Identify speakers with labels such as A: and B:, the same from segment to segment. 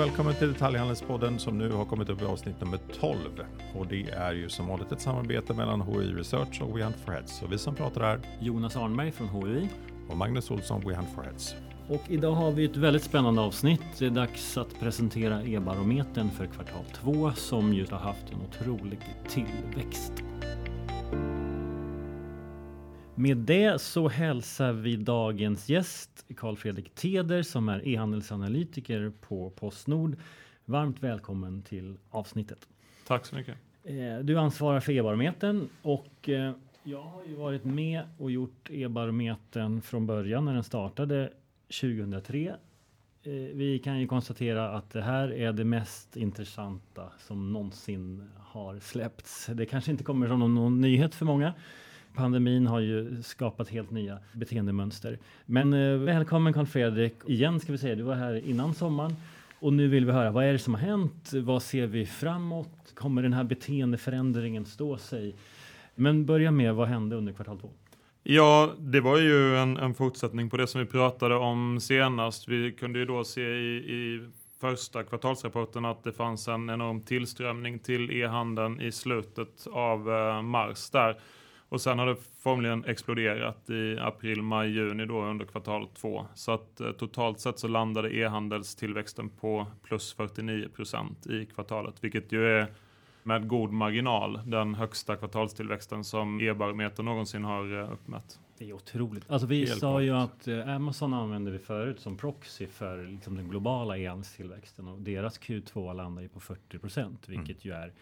A: välkommen till Detaljhandelspodden som nu har kommit upp i avsnitt nummer 12. Och det är ju som vanligt ett samarbete mellan HI Research och We Hunt for Heads. Och vi som pratar är
B: Jonas Arnberg från HUI.
A: och Magnus Olsson, We Hunt for Heads.
B: Och idag har vi ett väldigt spännande avsnitt. Det är dags att presentera e-barometern för kvartal 2 som ju har haft en otrolig tillväxt. Med det så hälsar vi dagens gäst Carl Fredrik Teder som är e-handelsanalytiker på Postnord. Varmt välkommen till avsnittet.
C: Tack så mycket.
B: Eh, Du ansvarar för e-barometern och eh, jag har ju varit med och gjort e-barometern från början när den startade 2003. Eh, Vi kan ju konstatera att det här är det mest intressanta som någonsin har släppts. Det kanske inte kommer som någon, någon nyhet för många. Pandemin har ju skapat helt nya beteendemönster. Men eh, välkommen Karl-Fredrik igen ska vi säga. Du var här innan sommaren och nu vill vi höra vad är det som har hänt? Vad ser vi framåt? Kommer den här beteendeförändringen stå sig? Men börja med vad hände under kvartal två?
C: Ja, det var ju en, en fortsättning på det som vi pratade om senast. Vi kunde ju då se i, i första kvartalsrapporten att det fanns en enorm tillströmning till e-handeln i slutet av eh, mars där. Och sen har det formligen exploderat i april, maj, juni då under kvartal två. Så att eh, totalt sett så landade e-handelstillväxten på plus 49 procent i kvartalet, vilket ju är med god marginal den högsta kvartalstillväxten som e-barometern någonsin har eh, uppmätt.
B: Det är otroligt. Alltså vi
C: Helt
B: sa ju att eh, Amazon använde vi förut som proxy för liksom den globala e-handelstillväxten och deras Q2 landar ju på 40 procent, vilket ju är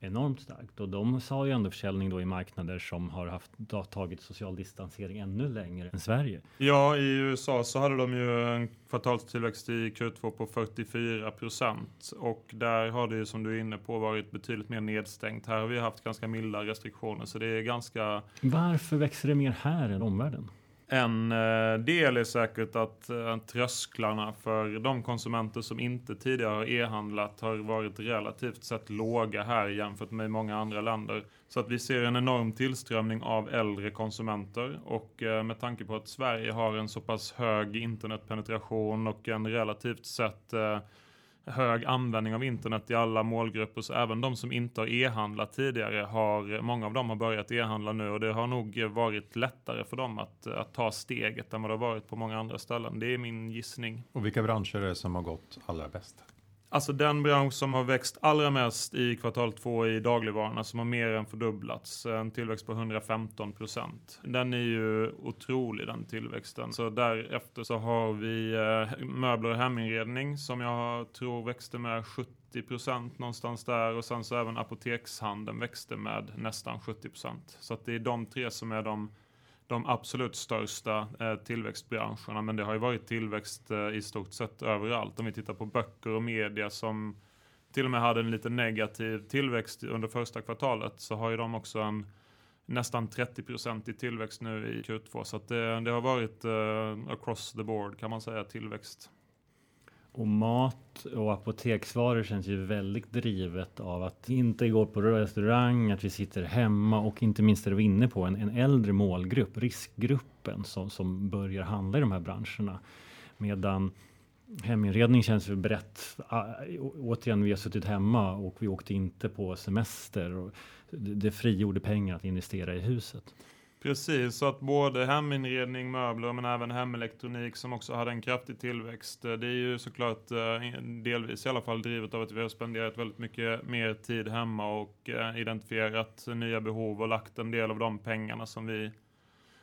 B: enormt starkt. Och de sa ju ändå försäljning då i marknader som har haft tagit social distansering ännu längre än Sverige.
C: Ja, i USA så hade de ju en kvartalstillväxt i Q2 på 44 procent och där har det ju som du är inne på varit betydligt mer nedstängt. Här har vi haft ganska milda restriktioner så det är ganska
B: Varför växer det mer här än omvärlden?
C: En eh, del är säkert eh, att trösklarna för de konsumenter som inte tidigare har e-handlat har varit relativt sett låga här jämfört med många andra länder. Så att vi ser en enorm tillströmning av äldre konsumenter och eh, med tanke på att Sverige har en så pass hög internetpenetration och en relativt sett hög användning av internet i alla målgrupper. Så även de som inte har e-handlat tidigare har, många av dem har börjat e-handla nu och det har nog varit lättare för dem att, att ta steget än vad det har varit på många andra ställen. Det är min gissning.
A: Och vilka branscher är det som har gått allra bäst?
C: Alltså den bransch som har växt allra mest i kvartal två i dagligvarorna som har mer än fördubblats. En tillväxt på 115 procent. Den är ju otrolig den tillväxten. Så därefter så har vi eh, möbler och heminredning som jag tror växte med 70 procent någonstans där. Och sen så även apotekshandeln växte med nästan 70 procent. Så att det är de tre som är de de absolut största eh, tillväxtbranscherna. Men det har ju varit tillväxt eh, i stort sett överallt. Om vi tittar på böcker och media som till och med hade en lite negativ tillväxt under första kvartalet så har ju de också en nästan 30 i tillväxt nu i Q2. Så att det, det har varit eh, across the board kan man säga tillväxt.
B: Och mat och apoteksvaror känns ju väldigt drivet av att inte gå på restaurang, att vi sitter hemma och inte minst är vi inne på en, en äldre målgrupp, riskgruppen som, som börjar handla i de här branscherna. Medan heminredning känns ju brett. Å- Återigen, vi har suttit hemma och vi åkte inte på semester. Och det, det frigjorde pengar att investera i huset.
C: Precis, så att både heminredning, möbler men även hemelektronik som också hade en kraftig tillväxt. Eh, det är ju såklart eh, delvis i alla fall drivet av att vi har spenderat väldigt mycket mer tid hemma och eh, identifierat nya behov och lagt en del av de pengarna som vi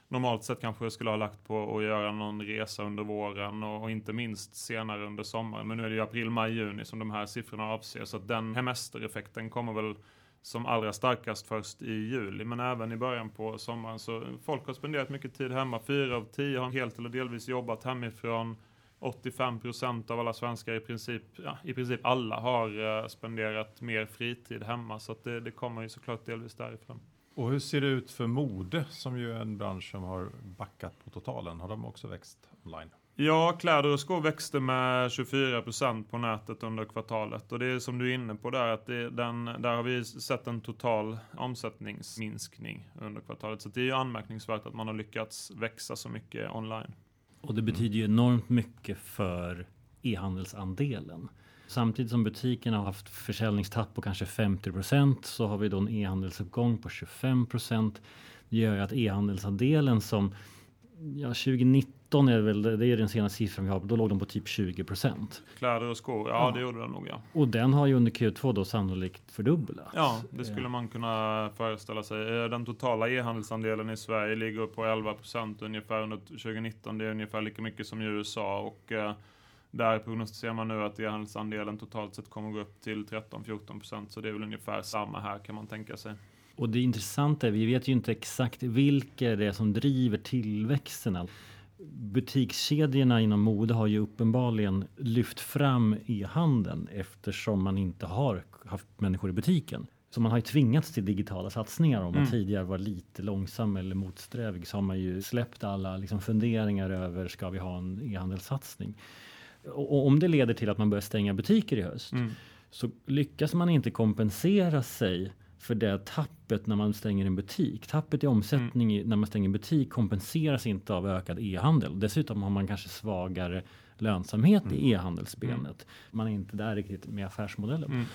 C: normalt sett kanske skulle ha lagt på att göra någon resa under våren och, och inte minst senare under sommaren. Men nu är det ju april, maj, juni som de här siffrorna avser. Så att den hemestereffekten kommer väl som allra starkast först i juli, men även i början på sommaren. Så folk har spenderat mycket tid hemma. Fyra av tio har helt eller delvis jobbat hemifrån. 85 procent av alla svenskar i princip, ja, i princip alla har eh, spenderat mer fritid hemma. Så att det, det kommer ju såklart delvis därifrån.
A: Och hur ser det ut för mode som ju är en bransch som har backat på totalen? Har de också växt online?
C: Ja, kläder och skor växte med 24 procent på nätet under kvartalet. Och det är som du är inne på där, att det, den, där har vi sett en total omsättningsminskning under kvartalet. Så det är ju anmärkningsvärt att man har lyckats växa så mycket online.
B: Och det betyder ju enormt mycket för e-handelsandelen. Samtidigt som butikerna har haft försäljningstapp på kanske 50 procent så har vi då en e-handelsuppgång på 25 procent. Det gör ju att e-handelsandelen som ja, 2019 är väl det är den senaste siffran vi har. Då låg de på typ 20 procent.
C: Kläder och skor, ja,
B: Ja.
C: det gjorde den nog ja.
B: Och den har ju under Q2 då sannolikt fördubblats.
C: Ja, det skulle man kunna föreställa sig. Eh, Den totala e-handelsandelen i Sverige ligger på 11 procent ungefär under 2019. Det är ungefär lika mycket som i USA och eh, där prognostiserar man nu att e-handelsandelen totalt sett kommer gå upp till 13-14 procent. Så det är väl ungefär samma här kan man tänka sig.
B: Och det intressanta är, vi vet ju inte exakt vilka det är som driver tillväxten. Butikskedjorna inom mode har ju uppenbarligen lyft fram e-handeln eftersom man inte har haft människor i butiken. Så man har ju tvingats till digitala satsningar. Om man
C: Mm.
B: tidigare var lite långsam eller motsträvig så har man ju släppt alla liksom funderingar över ska vi ha en e-handelssatsning. Och och om det leder till att man börjar stänga butiker i höst
C: Mm.
B: så lyckas man inte kompensera sig för det tappet när man stänger en butik. Tappet i omsättning i- när man stänger en butik kompenseras inte av ökad e-handel. Dessutom har man kanske svagare lönsamhet i e-handelsbenet. Man är inte där riktigt med affärsmodellen.
C: Mm.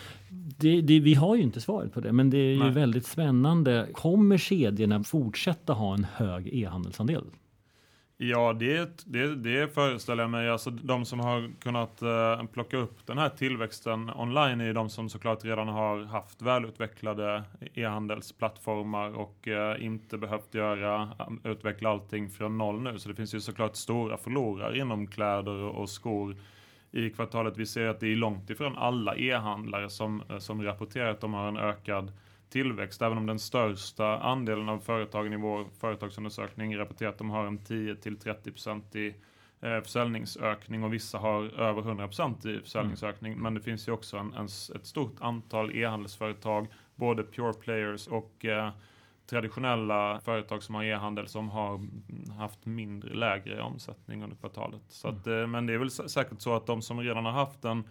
B: Det, det, vi har ju inte svaret på det, men det är ju
C: Nej.
B: väldigt spännande. Kommer kedjorna fortsätta ha en hög e-handelsandel?
C: Ja, det, det, det föreställer jag mig. Alltså, de som har kunnat eh, plocka upp den här tillväxten online är ju de som såklart redan har haft välutvecklade e-handelsplattformar och eh, inte behövt göra, eh, utveckla allting från noll nu. Så det finns ju såklart stora förlorare inom kläder och, skor i kvartalet. Vi ser att det är långt ifrån alla e-handlare som, eh, som rapporterar att de har en ökad tillväxt, även om den största andelen av företagen i vår företagsundersökning rapporterar att de har en 10-30% i eh, försäljningsökning och vissa har över 100% i försäljningsökning. Men det finns ju också en, en, ett stort antal e-handelsföretag, både pure players och eh, traditionella företag som har e-handel som har mm, haft mindre, lägre omsättning under kvartalet. Så att, eh, men det är väl sä- säkert så att de som redan har haft en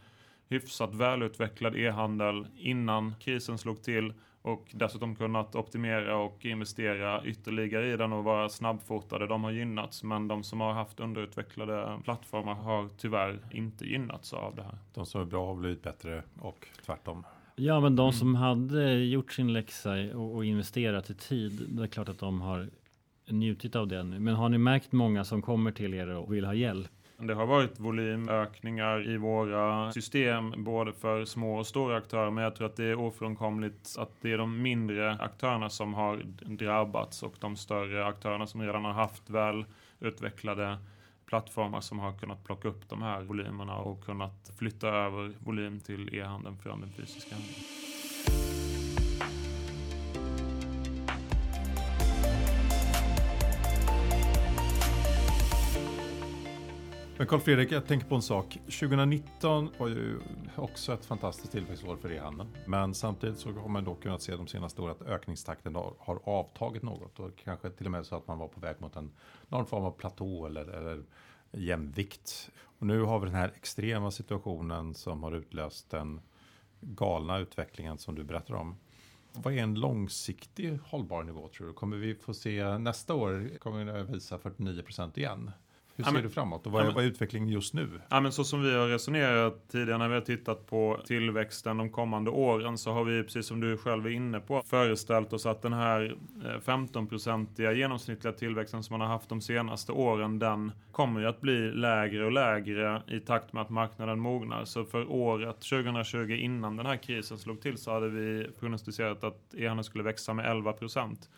C: hyfsat välutvecklad e-handel innan krisen slog till och dessutom kunnat optimera och investera ytterligare i den och vara snabbfotade. De har gynnats, men de som har haft underutvecklade plattformar har tyvärr inte gynnats av det här.
A: De som är bra har blivit bättre och tvärtom.
B: Ja, men de
C: Mm.
B: som hade gjort sin läxa och, och investerat i tid, det är klart att de har njutit av det nu. Men har ni märkt många som kommer till er och vill ha hjälp?
C: Det har varit volymökningar i våra system, både för små och stora aktörer, men jag tror att det är ofrånkomligt att det är de mindre aktörerna som har drabbats och de större aktörerna som redan har haft väl utvecklade plattformar som har kunnat plocka upp de här volymerna och kunnat flytta över volym till e-handeln från den fysiska handeln.
A: Men Carl Fredrik, jag tänker på en sak. 2019 var ju också ett fantastiskt tillväxtår för e-handeln. Men samtidigt så har man då kunnat se de senaste åren att ökningstakten har, har avtagit något. Och kanske till och med så att man var på väg mot en, någon form av platå eller, eller jämvikt. Och nu har vi den här extrema situationen som har utlöst den galna utvecklingen som du berättar om. Vad är en långsiktig hållbar nivå tror du? Kommer vi få se nästa år, kommer vi visa 49% igen? Hur
C: Ja,
A: ser
C: men-
A: du framåt och vad,
C: ja,
A: är,
C: men-
A: vad är utvecklingen just nu?
C: Ja, men så som vi har resonerat tidigare när vi har tittat på tillväxten de kommande åren så har vi, precis som du själv är inne på, föreställt oss att den här eh, 15-procentiga genomsnittliga tillväxten som man har haft de senaste åren, den kommer ju att bli lägre och lägre i takt med att marknaden mognar. Så för året 2020 innan den här krisen slog till så hade vi prognostiserat att e-handeln skulle växa med 11 procent.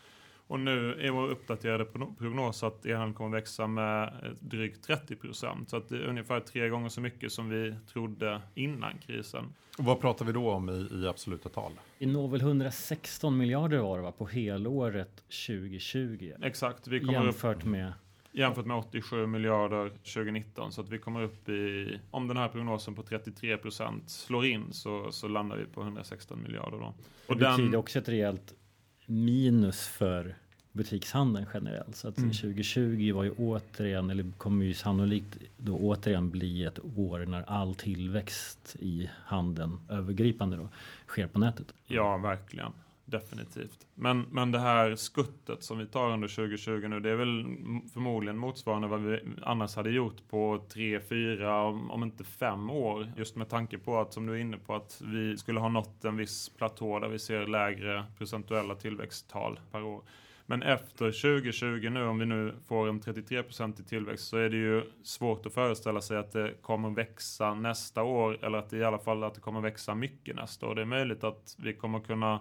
C: Och nu är vår uppdaterade progno- prognos att e-handeln kommer växa med eh, drygt 30 procent. Så att det är ungefär tre gånger så mycket som vi trodde innan krisen.
A: Och vad pratar vi då om i, i absoluta tal?
B: Vi når väl 116 miljarder var det va, på helåret 2020.
C: Exakt, vi kommer upp
B: Jämfört med
C: jämfört med 87 miljarder 2019. Så att vi kommer upp i, om den här prognosen på 33 procent slår in så, så landar vi på 116 miljarder då.
B: Det
C: Och
B: betyder
C: den,
B: också ett rejält minus för butikshandeln generellt. Så att
C: Mm.
B: 2020 var ju återigen, eller kommer ju sannolikt då återigen bli ett år när all tillväxt i handeln övergripande då sker på nätet.
C: ja, verkligen definitivt. Men, men det här skuttet som vi tar under 2020 nu, det är väl förmodligen motsvarande vad vi annars hade gjort på tre, fyra, om, om inte fem år. Just med tanke på att, som du är inne på, att vi skulle ha nått en viss platå där vi ser lägre procentuella tillväxttal per år. Men efter 2020 nu, om vi nu får en 33% i tillväxt, så är det ju svårt att föreställa sig att det kommer växa nästa år, eller att det i alla fall att det kommer växa mycket nästa år. Det är möjligt att vi kommer kunna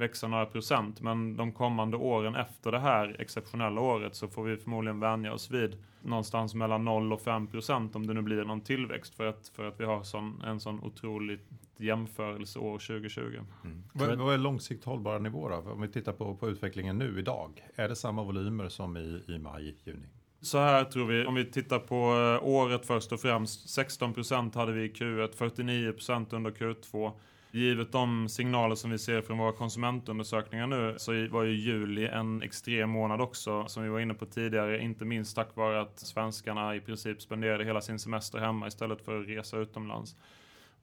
C: växa några procent, men de kommande åren efter det här exceptionella året så får vi förmodligen vänja oss vid någonstans mellan 0 och 5 procent om det nu blir någon tillväxt för att, för att vi har sån, en sån otroligt jämförelse år 2020.
A: Mm. Vad, vad är långsiktigt hållbara nivåer Om vi tittar på, på utvecklingen nu idag, är det samma volymer som i, i maj, juni?
C: Så här tror vi, om vi tittar på eh, året först och främst. 16 procent hade vi i Q1, 49 procent under Q2. Givet de signaler som vi ser från våra konsumentundersökningar nu så var ju juli en extrem månad också som vi var inne på tidigare. Inte minst tack vare att svenskarna i princip spenderade hela sin semester hemma istället för att resa utomlands.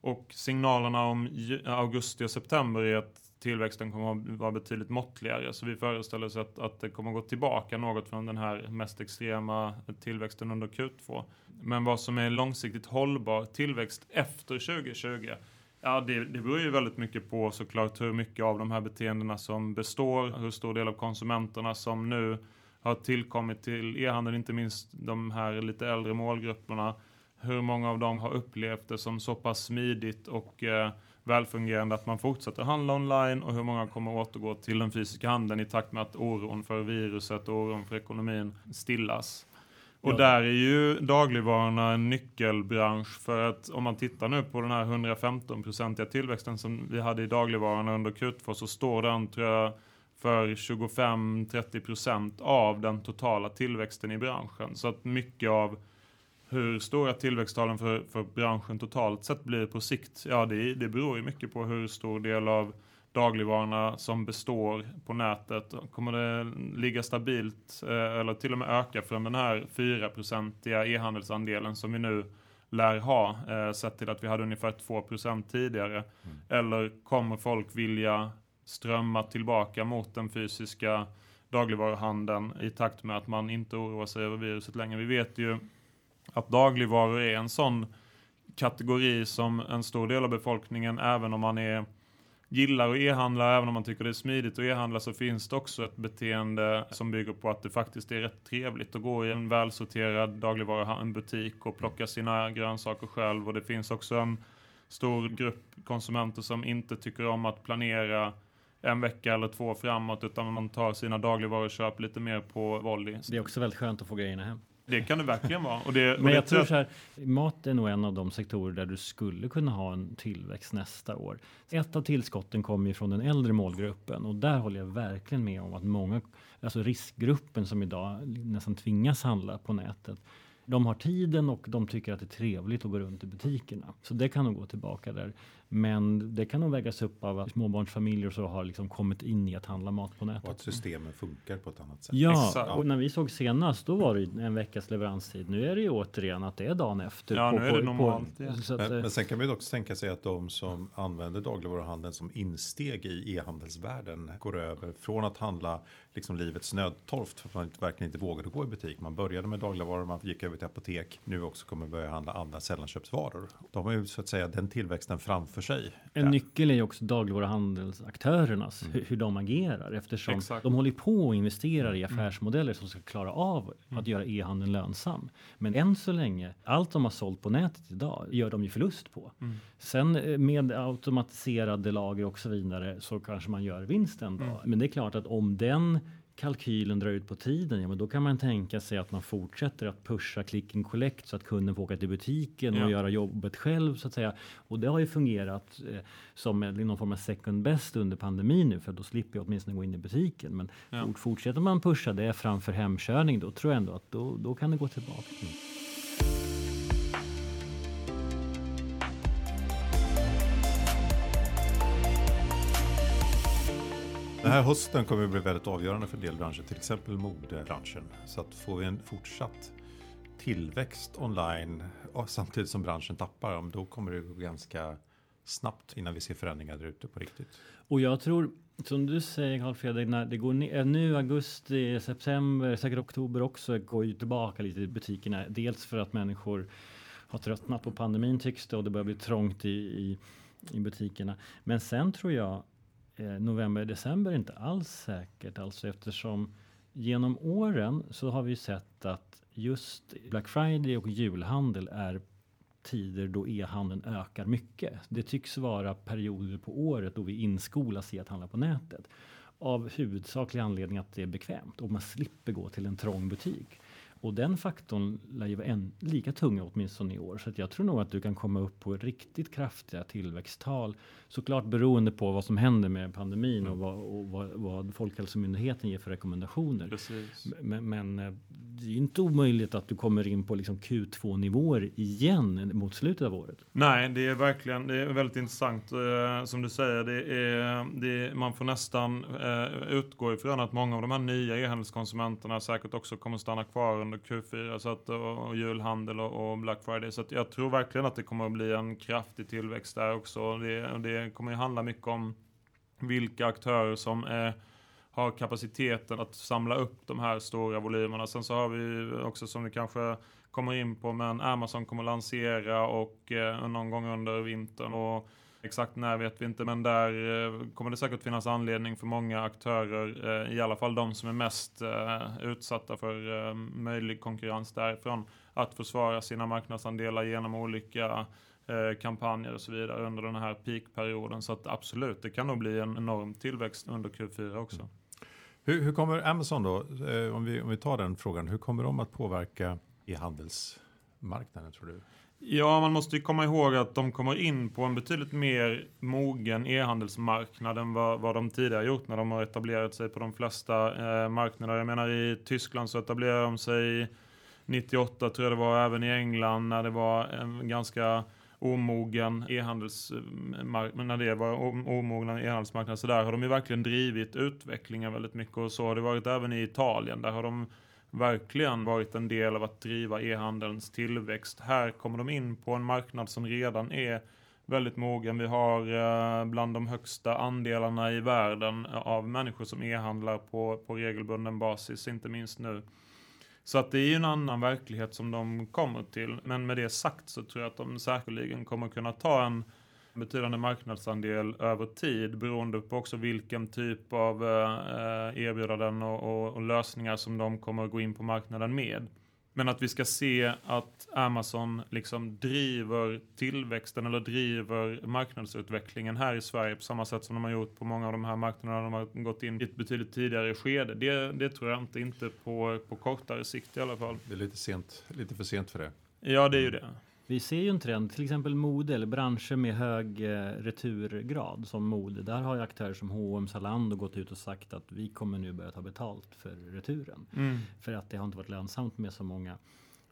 C: Och signalerna om augusti och september är att tillväxten kommer att vara betydligt måttligare. Så vi föreställer oss att, att det kommer att gå tillbaka något från den här mest extrema tillväxten under Q2. Men vad som är långsiktigt hållbar tillväxt efter 2020 Ja, det, det beror ju väldigt mycket på såklart hur mycket av de här beteendena som består, hur stor del av konsumenterna som nu har tillkommit till e-handeln, inte minst de här lite äldre målgrupperna. Hur många av dem har upplevt det som så pass smidigt och eh, välfungerande att man fortsätter handla online och hur många kommer återgå till den fysiska handeln i takt med att oron för viruset och oron för ekonomin stillas. Och ja. där är ju dagligvarorna en nyckelbransch för att om man tittar nu på den här 115-procentiga tillväxten som vi hade i dagligvarorna under Q2 så står den tror jag för 25-30% av den totala tillväxten i branschen. Så att mycket av hur stora tillväxttalen för, för branschen totalt sett blir på sikt, ja det, det beror ju mycket på hur stor del av dagligvarorna som består på nätet? Kommer det ligga stabilt eh, eller till och med öka från den här 4-procentiga e-handelsandelen som vi nu lär ha, eh, sett till att vi hade ungefär 2% tidigare? Mm. Eller kommer folk vilja strömma tillbaka mot den fysiska dagligvaruhandeln i takt med att man inte oroar sig över viruset längre? Vi vet ju att dagligvaror är en sån kategori som en stor del av befolkningen, även om man är gillar att e-handla, även om man tycker det är smidigt att e-handla, så finns det också ett beteende som bygger på att det faktiskt är rätt trevligt att gå i en välsorterad dagligvarubutik och plocka sina grönsaker själv. Och det finns också en stor grupp konsumenter som inte tycker om att planera en vecka eller två framåt, utan man tar sina dagligvaruköp lite mer på volley.
B: Det är också väldigt skönt att få grejerna hem.
C: Det kan det verkligen vara. Och det,
B: och Men jag tror så här, mat är nog en av de sektorer där du skulle kunna ha en tillväxt nästa år. Ett av tillskotten kommer ju från den äldre målgruppen och där håller jag verkligen med om att många, alltså riskgruppen som idag nästan tvingas handla på nätet, de har tiden och de tycker att det är trevligt att gå runt i butikerna. Så det kan nog gå tillbaka där. Men det kan nog vägas upp av att småbarnsfamiljer så har liksom kommit in i att handla mat på nätet.
A: Och att systemen funkar på ett annat sätt.
B: Ja, och när vi såg senast då var det en veckas leveranstid. Nu är det ju återigen att det är dagen efter.
C: Ja, på, nu är det normalt. På,
A: ja. att, men, men, sen kan man ju också tänka sig att de som använder dagligvaruhandeln som insteg i e-handelsvärlden går över från att handla liksom livets nödtorft för att man verkligen inte vågade gå i butik. Man började med dagligvaror, man gick över till apotek. Nu också kommer börja handla andra sällanköpsvaror. De har ju så att säga den tillväxten framför sig.
B: En ja. nyckel är ju också dagligvaruhandelsaktörernas, mm. hur, hur, de agerar eftersom Exakt. de håller på och investerar i mm. affärsmodeller som ska klara av mm. att göra e-handeln lönsam. Men än så länge, allt de har sålt på nätet idag gör de ju förlust på. Mm. Sen eh, med automatiserade lager och så vidare så kanske man gör vinsten då. Mm. Men det är klart att om den kalkylen drar ut på tiden, ja, men då kan man tänka sig att man fortsätter att pusha click and collect så att kunden får åka till butiken ja. och göra jobbet själv så att säga. Och det har ju fungerat eh, som någon form av second best under pandemin nu, för då slipper jag åtminstone gå in i butiken. Men ja. fortsätter man pusha det framför hemkörning, då tror jag ändå att då, då kan det gå tillbaka. Mm.
A: Den här hösten kommer att bli väldigt avgörande för en del branscher, till exempel modebranschen. Så att får vi en fortsatt tillväxt online samtidigt som branschen tappar, då kommer det gå ganska snabbt innan vi ser förändringar där ute på riktigt.
B: Och jag tror Som du säger Carl Fredrik, när det går ner, eh, nu augusti, eh, september, säkert oktober också går ju tillbaka lite i butikerna. Dels för att människor har tröttnat på pandemin tycks det och det börjar bli trångt i, i, i butikerna. Men sen tror jag Eh, november, december är inte alls säkert alltså eftersom genom åren så har vi sett att just Black Friday och julhandel är tider då e-handeln ökar mycket. Det tycks vara perioder på året då vi inskolas i att handla på nätet av huvudsaklig anledning att det är bekvämt och man slipper gå till en trång butik. Och den faktorn lär ju vara en, lika tung åtminstone i år. Så att jag tror nog att du kan komma upp på riktigt kraftiga tillväxttal. Såklart beroende på vad som händer med pandemin mm. och, vad, och vad, vad Folkhälsomyndigheten ger för rekommendationer. Men, men, eh, det är inte omöjligt att du kommer in på liksom Q2 nivåer igen mot slutet av året.
C: Nej, det är verkligen det är väldigt intressant. Eh, som du säger, det är, det man får nästan eh, utgå ifrån att många av de här nya e-handelskonsumenterna säkert också kommer stanna kvar under Q4 så att, och, och julhandel och, och, Black Friday. Så jag tror verkligen att det kommer att bli en kraftig tillväxt där också. Det, det kommer ju handla mycket om vilka aktörer som är har kapaciteten att samla upp de här stora volymerna. Sen så har vi också som vi kanske kommer in på, men Amazon kommer lansera och eh, någon gång under vintern. Och Exakt när vet vi inte, men där eh, kommer det säkert finnas anledning för många aktörer, eh, i alla fall de som är mest eh, utsatta för möjlig konkurrens därifrån, att försvara sina marknadsandelar genom olika kampanjer och så vidare under den här peakperioden. Så att absolut, det kan nog bli en enorm tillväxt under Q4 också.
A: Hur, hur, kommer Amazon då, om vi, om vi tar den frågan, hur kommer de att påverka e-handelsmarknaden tror du?
C: Ja, man måste ju komma ihåg att de kommer in på en betydligt mer mogen e-handelsmarknad än vad, vad de tidigare gjort när de har etablerat sig på de flesta eh, marknader. Jag menar i Tyskland så etablerade de sig 98 tror jag det var, även i England när det var en ganska omogen e-handelsmarknad, när det var omogna e-handelsmarknad. Så där har de ju verkligen drivit utvecklingen väldigt mycket och så har det varit även i Italien. Där har de verkligen varit en del av att driva e-handelns tillväxt. Här kommer de in på en marknad som redan är väldigt mogen. Vi har eh, bland de högsta andelarna i världen av människor som e-handlar på, på regelbunden basis, inte minst nu. Så att det är ju en annan verklighet som de kommer till. Men med det sagt så tror jag att de säkerligen kommer kunna ta en betydande marknadsandel över tid beroende på också vilken typ av eh, erbjudanden och, och, och, lösningar som de kommer att gå in på marknaden med. Men att vi ska se att Amazon liksom driver tillväxten eller driver marknadsutvecklingen här i Sverige på samma sätt som de har gjort på många av de här marknaderna de har gått in i ett betydligt tidigare skede. Det, det tror jag inte, inte på, på kortare sikt i alla fall.
A: Det är lite sent, lite för sent för det.
C: Ja, det är ju det.
B: Vi ser ju en trend, till exempel mode eller branscher med hög eh, returgrad som mode. Där har ju aktörer som H&M Zalando gått ut och sagt att vi kommer nu börja ta betalt för returen. Mm. För att det har inte varit lönsamt med så många,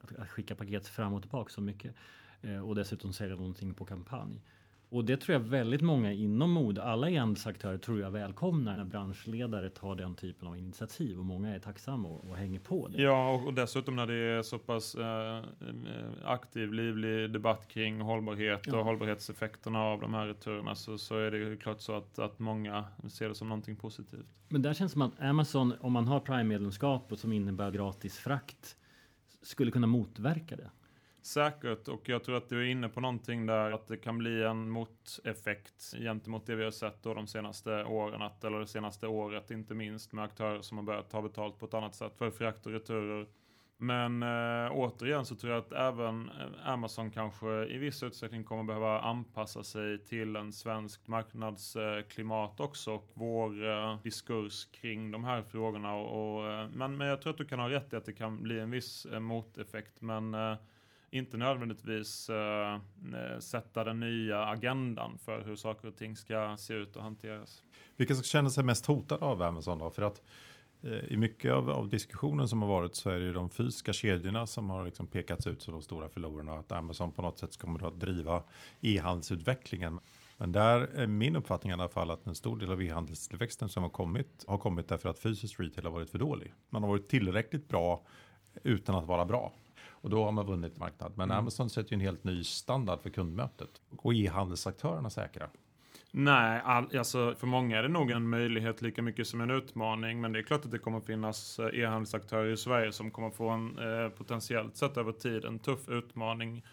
B: att, skicka paket fram och tillbaka så mycket. Eh, och dessutom sälja någonting på kampanj. Och det tror jag väldigt många inom mode, alla e-handelsaktörer tror jag välkomnar när branschledare tar den typen av initiativ och många är tacksamma och, och hänger på det.
C: Ja, och, och dessutom när det är så pass eh, aktiv, livlig debatt kring hållbarhet ja. och hållbarhetseffekterna av de här returerna så, så är det ju klart så att, att många ser det som någonting positivt.
B: Men där känns det som att Amazon, om man har Prime-medlemskap som innebär gratis frakt, skulle kunna motverka det.
C: Säkert, och jag tror att du är inne på någonting där, att det kan bli en moteffekt gentemot det vi har sett då de senaste åren, att, eller det senaste året inte minst, med aktörer som har börjat ta betalt på ett annat sätt för frakt och returer. Men eh, återigen så tror jag att även eh, Amazon kanske i viss utsträckning kommer behöva anpassa sig till en svensk marknadsklimat eh, också och vår eh, diskurs kring de här frågorna. Och, och eh, men, men jag tror att du kan ha rätt i att det kan bli en viss moteffekt. Men inte nödvändigtvis eh, eh, sätta den nya agendan för hur saker och ting ska se ut och hanteras.
A: Vilka känner sig mest hotade av Amazon då? För att eh, i mycket av, av, diskussionen som har varit så är det ju de fysiska kedjorna som har liksom pekats ut som de stora förlorarna. Att Amazon på något sätt kommer att driva e-handelsutvecklingen. Men där är min uppfattning i alla fall att en stor del av e-handelstillväxten som har kommit har kommit därför att fysisk retail har varit för dålig. Man har varit tillräckligt bra utan att vara bra. Och då har man vunnit marknad. Men mm. Amazon sätter ju en helt ny standard för kundmötet. Och e-handelsaktörerna säkra.
C: Nej, all, alltså för många är det nog en möjlighet lika mycket som en utmaning. Men det är klart att det kommer finnas eh, e-handelsaktörer i Sverige som kommer få en eh, potentiellt sett över tid en tuff utmaning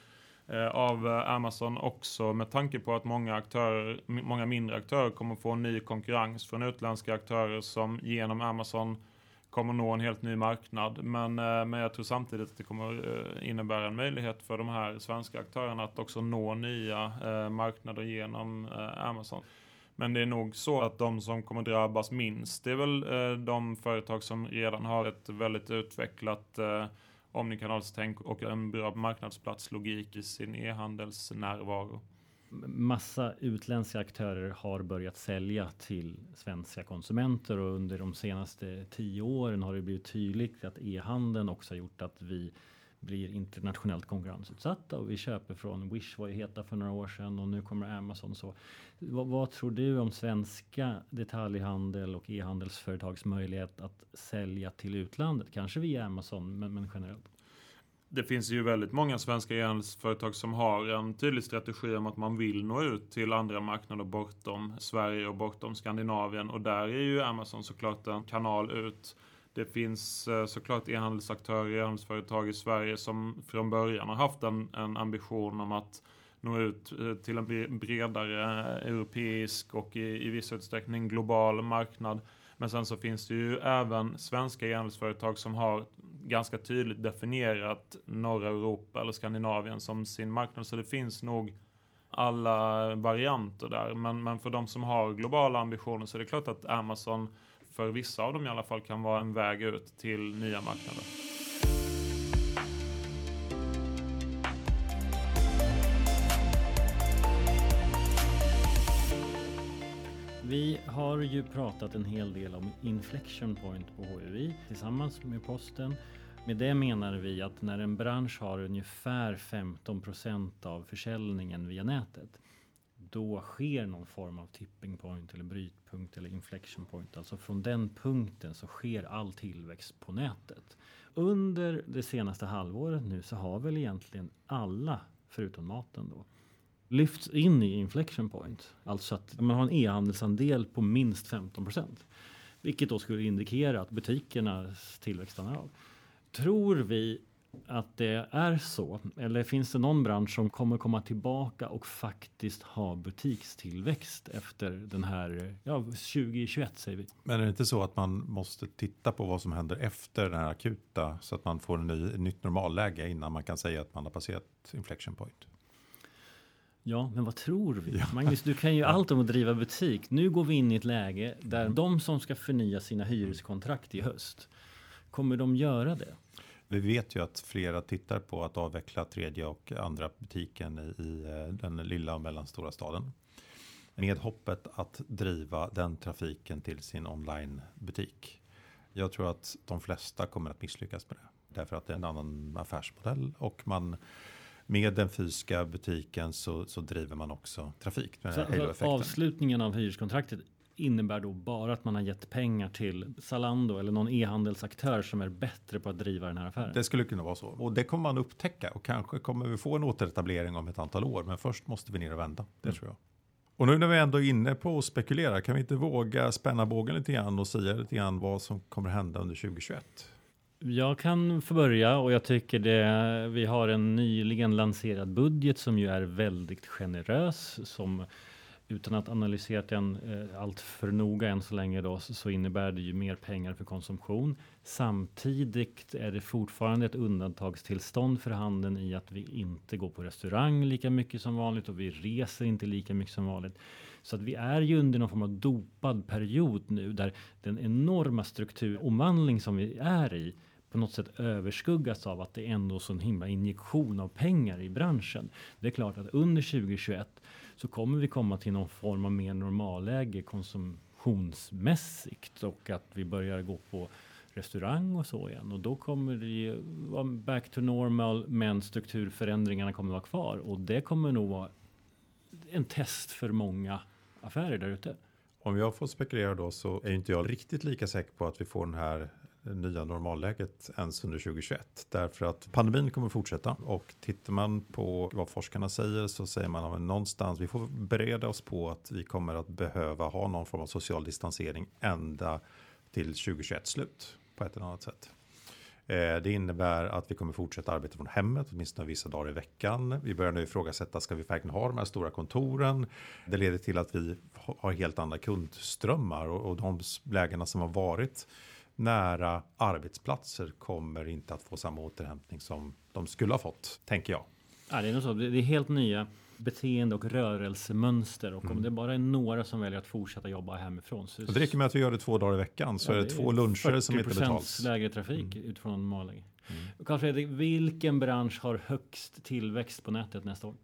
C: eh, av eh, Amazon också med tanke på att många aktörer, många mindre aktörer kommer få ny konkurrens från utländska aktörer som genom Amazon kommer nå en helt ny marknad. Men, eh, men jag tror samtidigt att det kommer eh, innebära en möjlighet för de här svenska aktörerna att också nå nya eh, marknader genom Amazon. Men det är nog så att de som kommer drabbas minst, det är väl de företag som redan har ett väldigt utvecklat omnikanalstänk och en bra marknadsplatslogik i sin e-handelsnärvaro
B: massa utländska aktörer har börjat sälja till svenska konsumenter och under de senaste tio åren har det blivit tydligt att e-handeln också har gjort att vi blir internationellt konkurrensutsatta och vi köper från Wish var ju heta för några år sedan och nu kommer Amazon så. Vad, vad tror du om svenska detaljhandel och e-handelsföretags möjlighet att sälja till utlandet? Kanske via Amazon men, men generellt?
C: Det finns ju väldigt många svenska e-handelsföretag som har en tydlig strategi om att man vill nå ut till andra marknader bortom Sverige och bortom Skandinavien. Och där är ju Amazon såklart en kanal ut. Det finns eh, såklart e-handelsaktörer, e-handelsföretag i Sverige som från början har haft en, en ambition om att nå ut eh, till en bredare eh, europeisk och i, i viss utsträckning global marknad. Men sen så finns det ju även svenska e-handelsföretag som har ganska tydligt definierat norra Europa eller Skandinavien som sin marknad. Så det finns nog alla varianter där. Men, men för de som har globala ambitioner så är det klart att Amazon för vissa av dem i alla fall kan vara en väg ut till nya marknader.
B: Vi har ju pratat en hel del om inflection point på HUI tillsammans med posten. Med det menar vi att när en bransch har ungefär 15 procent av försäljningen via nätet då sker någon form av tipping point eller brytpunkt eller inflection point. Alltså från den punkten så sker all tillväxt på nätet. Under det senaste halvåret nu så har väl egentligen alla, förutom maten då, lyfts in i inflection point. Alltså att man har en e-handelsandel på minst 15 procent. Vilket då skulle indikera att butikernas tillväxt stannar av. Tror vi att det är så? Eller finns det någon bransch som kommer komma tillbaka och faktiskt ha butikstillväxt efter den här ja, 2021 säger vi?
A: Men är det inte så att man måste titta på vad som händer efter den här akuta så att man får en ny, ett nytt normalläge innan man kan säga att man har passerat inflection point?
B: Ja, men vad tror vi? Ja. Magnus, du kan ju allt om att driva butik. Nu går vi in i ett läge där mm. de som ska förnya sina hyreskontrakt i höst, kommer de göra det?
A: Vi vet ju att flera tittar på att avveckla tredje och andra butiken i, i eh, den lilla och mellanstora staden. Med hoppet att driva den trafiken till sin onlinebutik. Jag tror att de flesta kommer att misslyckas med det. Därför att det är en annan affärsmodell och man med den fysiska butiken så, så driver man också trafik.
B: Avslutningen av hyreskontraktet innebär då bara att man har gett pengar till Zalando eller någon e-handelsaktör som är bättre på att driva den här affären.
A: Det skulle kunna vara så och det kommer man upptäcka och kanske kommer vi få en återetablering om ett antal år. Men först måste vi ner och vända. Det mm. tror jag. Och nu när vi ändå är inne på att spekulera, kan vi inte våga spänna bågen lite grann och säga lite grann vad som kommer hända under 2021?
B: Jag kan få börja och jag tycker det. Vi har en nyligen lanserad budget som ju är väldigt generös som utan att analysera den eh, allt för noga än så länge då, så, så, innebär det ju mer pengar för konsumtion. Samtidigt är det fortfarande ett undantagstillstånd för handeln i att vi inte går på restaurang lika mycket som vanligt och vi reser inte lika mycket som vanligt. Så att vi är ju under någon form av dopad period nu där den enorma strukturomvandling som vi är i på något sätt överskuggas av att det är ändå är en himla injektion av pengar i branschen. Det är klart att under 2021 så kommer vi komma till någon form av mer normalläge konsumtionsmässigt och att vi börjar gå på restaurang och så igen och då kommer det vara back to normal men strukturförändringarna kommer vara kvar och det kommer nog vara en test för många affärer där ute.
A: Om jag får spekulera då så är inte jag riktigt lika säker på att vi får den här nya normalläget ens under 2021. Därför att pandemin kommer fortsätta och tittar man på vad forskarna säger så säger man att någonstans, vi får bereda oss på att vi kommer att behöva ha någon form av social distansering ända till 2021 slut på ett eller annat sätt. Eh, det innebär att vi kommer fortsätta arbeta från hemmet, åtminstone vissa dagar i veckan. Vi börjar nu ifrågasätta, ska vi verkligen ha de här stora kontoren? Det leder till att vi har helt andra kundströmmar och, och de lägena som har varit nära arbetsplatser kommer inte att få samma återhämtning som de skulle ha fått, tänker jag.
B: Ja, det är så. Det är helt nya beteende och rörelsemönster och om mm. det bara är några som väljer att fortsätta jobba hemifrån. Så
A: det räcker med att vi gör det två dagar i veckan så ja, är det, två luncher som inte betalas.
B: lägre trafik mm. utifrån normalläge. Mm. Carl Fredrik, vilken bransch har högst tillväxt på nätet nästa år?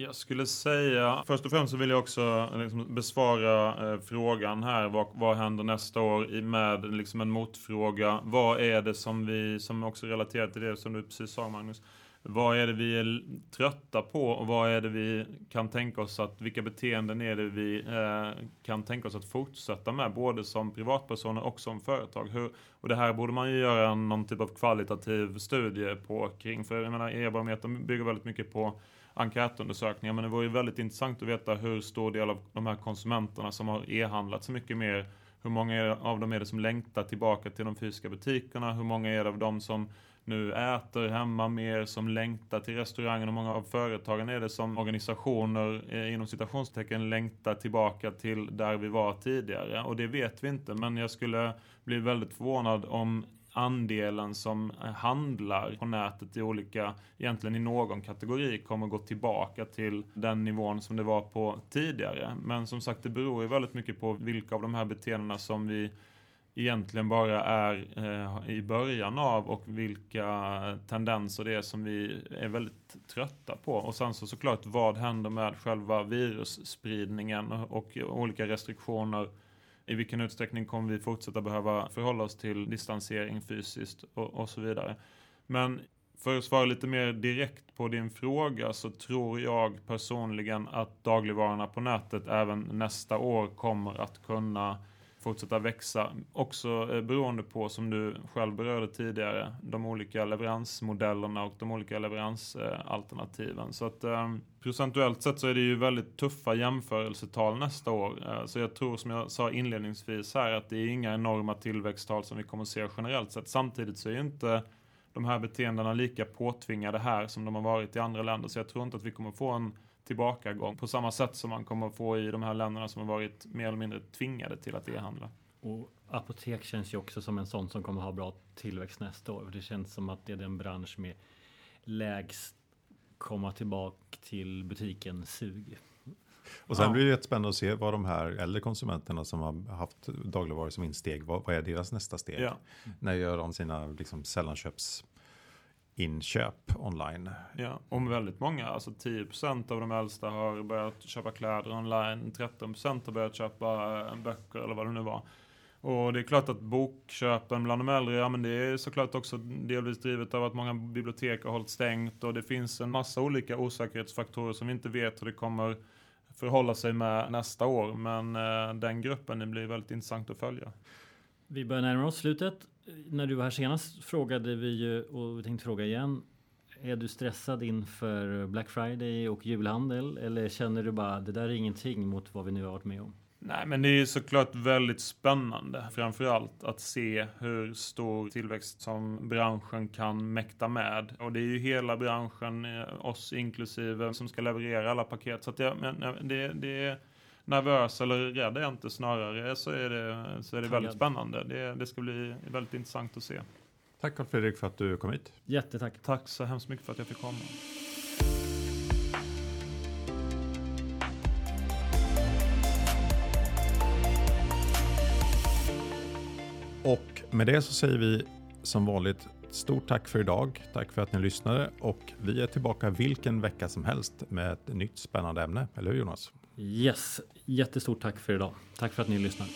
C: Jag skulle säga, först och främst så vill jag också liksom besvara eh, frågan här. Vad, vad händer nästa år med liksom en motfråga? Vad är det som vi, som också relaterar till det som du precis sa Magnus. Vad är det vi är trötta på och vad är det vi kan tänka oss att, vilka beteenden är det vi eh, kan tänka oss att fortsätta med, både som privatpersoner och som företag. Hur, och det här borde man ju göra någon typ av kvalitativ studie på kring, för jag menar e-barometern bygger väldigt mycket på enkätundersökningar, men det vore ju väldigt intressant att veta hur stor del av de här konsumenterna som har e-handlat så mycket mer hur många av dem är det som längtar tillbaka till de fysiska butikerna? Hur många är det av dem som nu äter hemma mer, som längtar till restaurangen och många av företagen är det som organisationer eh, inom citationstecken längtar tillbaka till där vi var tidigare. Och det vet vi inte, men jag skulle bli väldigt förvånad om andelen som handlar på nätet i olika, egentligen i någon kategori, kommer gå tillbaka till den nivån som det var på tidigare. Men som sagt, det beror ju väldigt mycket på vilka av de här beteendena som vi egentligen bara är eh, i början av och vilka tendenser det är som vi är väldigt trötta på. Och sen så såklart vad händer med själva virusspridningen och olika restriktioner. I vilken utsträckning kommer vi fortsätta behöva förhålla oss till distansering fysiskt och, och så vidare. Men för att svara lite mer direkt på din fråga så tror jag personligen att dagligvarorna på nätet även nästa år kommer att kunna fortsätta växa. Också eh, beroende på, som du själv berörde tidigare, de olika leveransmodellerna och de olika leveransalternativen. Så att eh, procentuellt sett så är det ju väldigt tuffa jämförelsetal nästa år. Eh, så jag tror som jag sa inledningsvis här att det är inga enorma tillväxttal som vi kommer att se generellt sett. Samtidigt så är ju inte de här beteendena lika påtvingade här som de har varit i andra länder. Så jag tror inte att vi kommer få en tillbakagång på samma sätt som man kommer att få i de här länderna som har varit mer eller mindre tvingade till att e-handla.
B: Och apotek känns ju också som en sån som kommer ha bra tillväxt nästa år. Det känns som att det är den bransch med lägst komma tillbaka till butiken sug.
A: Och sen ja. blir det spännande att se vad de här äldre konsumenterna som har haft dagligvaror som insteg, vad, vad är deras nästa steg? Ja. När gör de sina liksom, sällanköps inköp online.
C: Ja, om väldigt många, alltså 10% av de äldsta har börjat köpa kläder online, 13% har börjat köpa eh, böcker eller vad det nu var. Och det är klart att bokköpen bland de äldre, ja men det är såklart också delvis drivet av att många bibliotek har hållit stängt och det finns en massa olika osäkerhetsfaktorer som vi inte vet hur det kommer förhålla sig med nästa år. Men eh, den gruppen blir väldigt intressant att följa.
B: Vi börjar närma oss slutet när du var här senast frågade vi ju och vi tänkte fråga igen. Är du stressad inför Black Friday och julhandel eller känner du bara det där är ingenting mot vad vi nu har varit med om?
C: Nej, men det är såklart väldigt spännande, framförallt att se hur stor tillväxt som branschen kan mäkta med. Och det är ju hela branschen, eh, oss inklusive, som ska leverera alla paket. Så att det, men, det, det nervös eller rädd är jag inte. Snarare så är det, så är det väldigt spännande. Det, det ska bli väldigt intressant att se.
A: Tack Carl Fredrik för att du kom hit.
B: Jättetack.
C: Tack så hemskt mycket för att jag fick komma.
A: Och med det så säger vi som vanligt stort tack för idag. Tack för att ni lyssnade och vi är tillbaka vilken vecka som helst med ett nytt spännande ämne. Eller hur Jonas?
B: Yes, jättestort tack för idag. Tack för att ni lyssnar.